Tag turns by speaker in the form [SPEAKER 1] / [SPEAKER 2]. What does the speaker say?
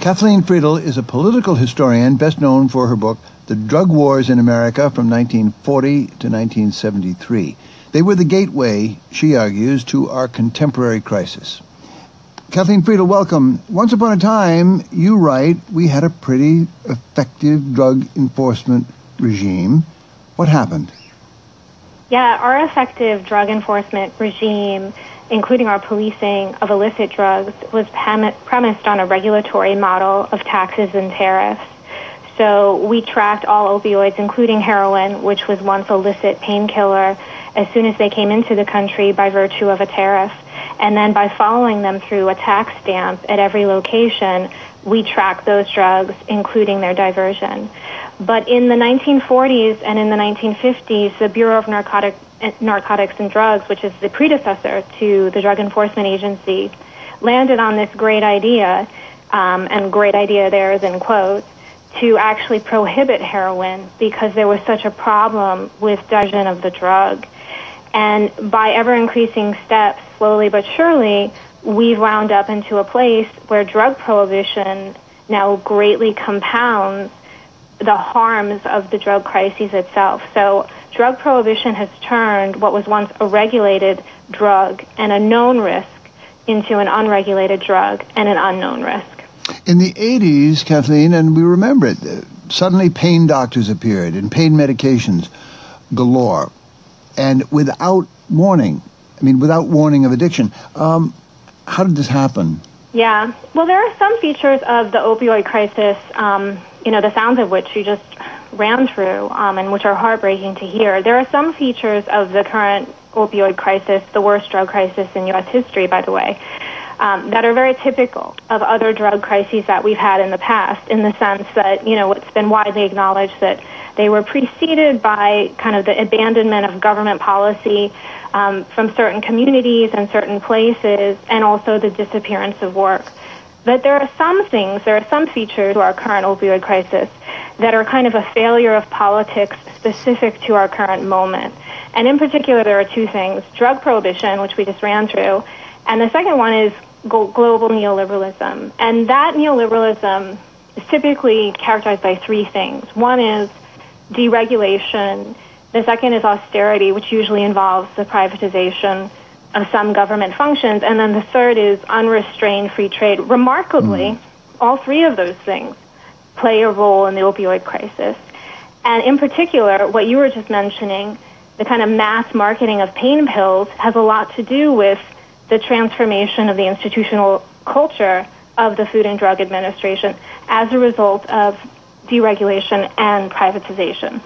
[SPEAKER 1] Kathleen Frydl is a political historian best known for her book, The Drug Wars in America from 1940 to 1973. They were the gateway, she argues, to our contemporary crisis. Kathleen Frydl, welcome. Once upon a time, you write, we had a pretty effective drug enforcement regime. What happened?
[SPEAKER 2] Yeah, our effective drug enforcement regime including our policing of illicit drugs, was premised on a regulatory model of taxes and tariffs. So we tracked all opioids, including heroin, which was once a illicit painkiller, as soon as they came into the country by virtue of a tariff. And then by following them through a tax stamp at every location, we track those drugs, including their diversion. But in the 1940s and in the 1950s, the Bureau of Narcotic, Narcotics and Drugs, which is the predecessor to the Drug Enforcement Agency, landed on this great idea, um, and great idea there is in quotes, to actually prohibit heroin because there was such a problem with diversion of the drug. And by ever increasing steps, slowly but surely, we've wound up into a place where drug prohibition now greatly compounds the harms of the drug crisis itself. So drug prohibition has turned what was once a regulated drug and a known risk into an unregulated drug and an unknown risk.
[SPEAKER 1] In the 80s, Kathleen, and we remember it, uh, suddenly pain doctors appeared and pain medications galore. And without warning, I mean, without warning of addiction. Um, how did this happen?
[SPEAKER 2] Yeah. Well, there are some features of the opioid crisis, um, you know, the sounds of which you just ran through, um, and which are heartbreaking to hear. There are some features of the current opioid crisis, the worst drug crisis in U.S. history, by the way, um, that are very typical of other drug crises that we've had in the past, in the sense that, you know, it's been widely acknowledged that they were preceded by kind of the abandonment of government policy um, from certain communities and certain places, and also the disappearance of work. But there are some things, there are some features to our current opioid crisis that are kind of a failure of politics specific to our current moment. And in particular, there are two things drug prohibition, which we just ran through, and the second one is global neoliberalism. And that neoliberalism is typically characterized by three things. One is deregulation. The second is austerity, which usually involves the privatization of some government functions. And then the third is unrestrained free trade. Remarkably, mm. all three of those things play a role in the opioid crisis. And in particular, what you were just mentioning, the kind of mass marketing of pain pills has a lot to do with the transformation of the institutional culture of the Food and Drug Administration as a result of deregulation and privatization.